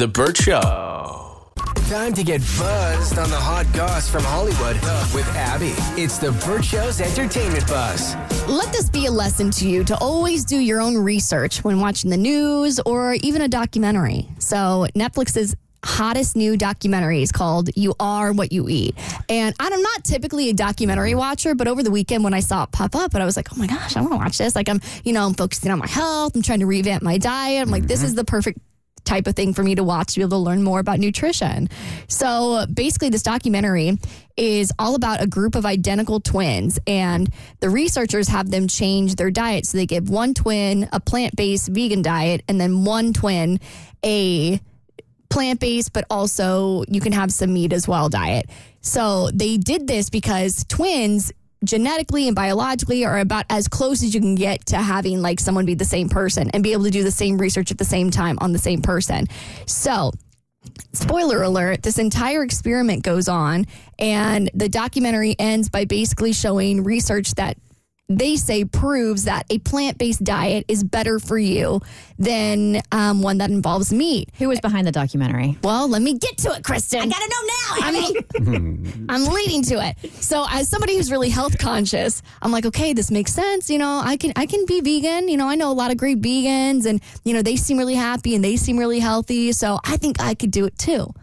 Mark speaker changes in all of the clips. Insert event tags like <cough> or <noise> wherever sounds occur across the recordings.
Speaker 1: The Burt Show.
Speaker 2: Time to get buzzed on the hot goss from Hollywood with Abby. It's the Burt Show's entertainment buzz.
Speaker 3: Let this be a lesson to you to always do your own research when watching the news or even a documentary. So, Netflix's hottest new documentary is called You Are What You Eat. And I'm not typically a documentary watcher, but over the weekend when I saw it pop up, and I was like, oh my gosh, I want to watch this. Like, I'm, you know, I'm focusing on my health, I'm trying to revamp my diet. I'm like, this mm-hmm. is the perfect type of thing for me to watch to be able to learn more about nutrition. So basically, this documentary is all about a group of identical twins, and the researchers have them change their diet. So they give one twin a plant based vegan diet, and then one twin a plant based, but also you can have some meat as well diet. So they did this because twins genetically and biologically are about as close as you can get to having like someone be the same person and be able to do the same research at the same time on the same person. So spoiler alert, this entire experiment goes on, and the documentary ends by basically showing research that they say proves that a plant based diet is better for you than um, one that involves meat.
Speaker 4: Who was behind the documentary?
Speaker 3: Well, let me get to it, Kristen.
Speaker 4: I gotta know now.
Speaker 3: I mean, <laughs> <laughs> I'm leading to it. So, as somebody who's really health conscious, I'm like, okay, this makes sense. You know, I can I can be vegan. You know, I know a lot of great vegans, and you know, they seem really happy and they seem really healthy. So, I think I could do it too.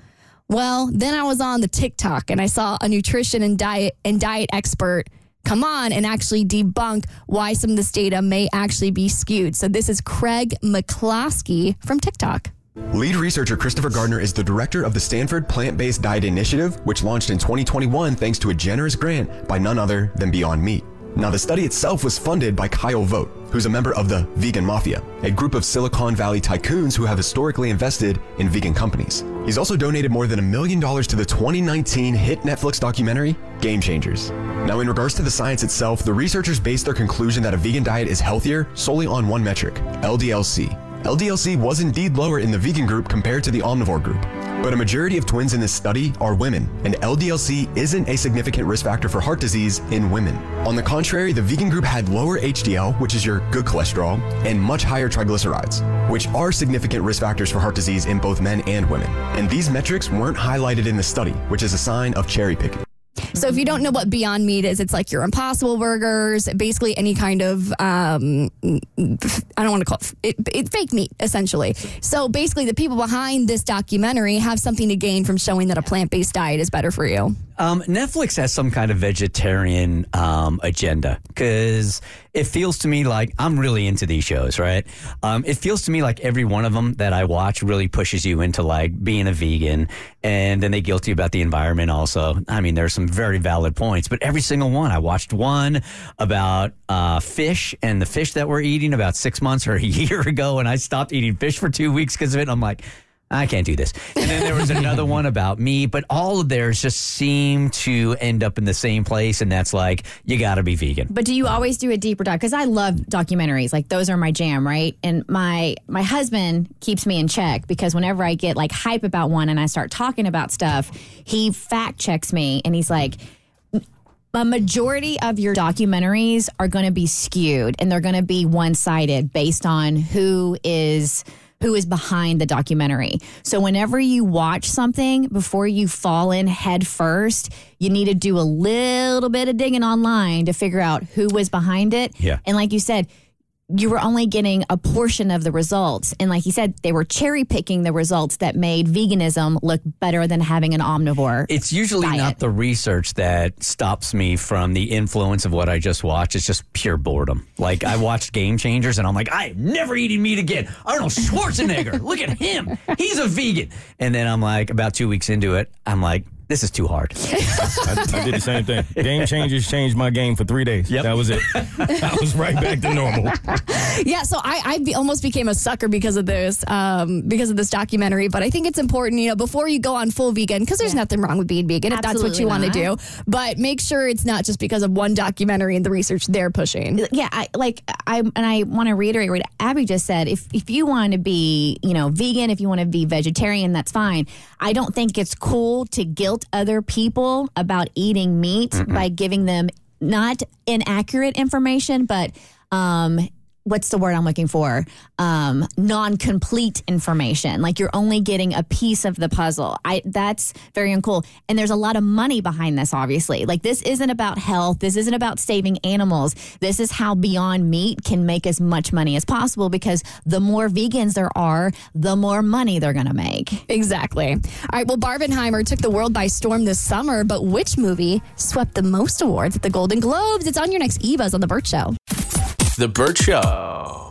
Speaker 3: Well, then I was on the TikTok and I saw a nutrition and diet and diet expert come on and actually debunk why some of this data may actually be skewed. So this is Craig McCloskey from TikTok.
Speaker 5: Lead researcher Christopher Gardner is the director of the Stanford Plant Based Diet Initiative, which launched in 2021 thanks to a generous grant by none other than Beyond Meat. Now, the study itself was funded by Kyle Vogt, who's a member of the Vegan Mafia, a group of Silicon Valley tycoons who have historically invested in vegan companies. He's also donated more than a million dollars to the 2019 hit Netflix documentary, Game Changers. Now, in regards to the science itself, the researchers based their conclusion that a vegan diet is healthier solely on one metric, LDLC. LDLC was indeed lower in the vegan group compared to the omnivore group. But a majority of twins in this study are women, and LDLC isn't a significant risk factor for heart disease in women. On the contrary, the vegan group had lower HDL, which is your good cholesterol, and much higher triglycerides, which are significant risk factors for heart disease in both men and women. And these metrics weren't highlighted in the study, which is a sign of cherry picking.
Speaker 3: So if you don't know what Beyond Meat is, it's like your Impossible Burgers, basically any kind of um, I don't want to call it, it, it fake meat, essentially. So basically, the people behind this documentary have something to gain from showing that a plant based diet is better for you.
Speaker 6: Um, Netflix has some kind of vegetarian um, agenda because it feels to me like I'm really into these shows, right? Um, it feels to me like every one of them that I watch really pushes you into like being a vegan, and then they guilt you about the environment. Also, I mean, there's some very valid points, but every single one, I watched one about uh, fish and the fish that we're eating about six months or a <laughs> year ago, and I stopped eating fish for two weeks because of it. I'm like. I can't do this. And then there was another <laughs> one about me, but all of theirs just seem to end up in the same place, and that's like you got to be vegan.
Speaker 4: But do you always do a deeper dive? Because I love documentaries, like those are my jam, right? And my my husband keeps me in check because whenever I get like hype about one and I start talking about stuff, he fact checks me and he's like. A majority of your documentaries are going to be skewed and they're going to be one sided based on who is who is behind the documentary. So whenever you watch something before you fall in head first, you need to do a little bit of digging online to figure out who was behind it.
Speaker 6: Yeah.
Speaker 4: And like you said, you were only getting a portion of the results. And like you said, they were cherry picking the results that made veganism look better than having an omnivore.
Speaker 6: It's usually
Speaker 4: diet.
Speaker 6: not the research that stops me from the influence of what I just watched. It's just pure boredom. Like I watched Game Changers and I'm like, I am never eating meat again. Arnold Schwarzenegger, look at him. He's a vegan. And then I'm like, about two weeks into it, I'm like, this is too hard. <laughs>
Speaker 7: I, I did the same thing. <laughs> Game changers changed my game for three days.
Speaker 6: Yep.
Speaker 7: That was it. I was right back to normal. <laughs>
Speaker 3: Yeah, so I, I be, almost became a sucker because of this, um, because of this documentary. But I think it's important, you know, before you go on full vegan, because there's nothing wrong with being vegan if that's what you want to do. But make sure it's not just because of one documentary and the research they're pushing.
Speaker 4: yeah, I like I and I want to reiterate what Abby just said. If if you want to be, you know, vegan, if you want to be vegetarian, that's fine. I don't think it's cool to guilt other people about eating meat by giving them not inaccurate information, but um what's the word I'm looking for? Um, non-complete information. Like you're only getting a piece of the puzzle. I that's very uncool. And there's a lot of money behind this, obviously. Like this isn't about health. This isn't about saving animals. This is how Beyond Meat can make as much money as possible because the more vegans there are, the more money they're gonna make.
Speaker 3: Exactly. All right. Well, Barbenheimer took the world by storm this summer, but which movie swept the most awards at the Golden Globes? It's on your next Eva's on The Burt Show.
Speaker 1: The Burt Show.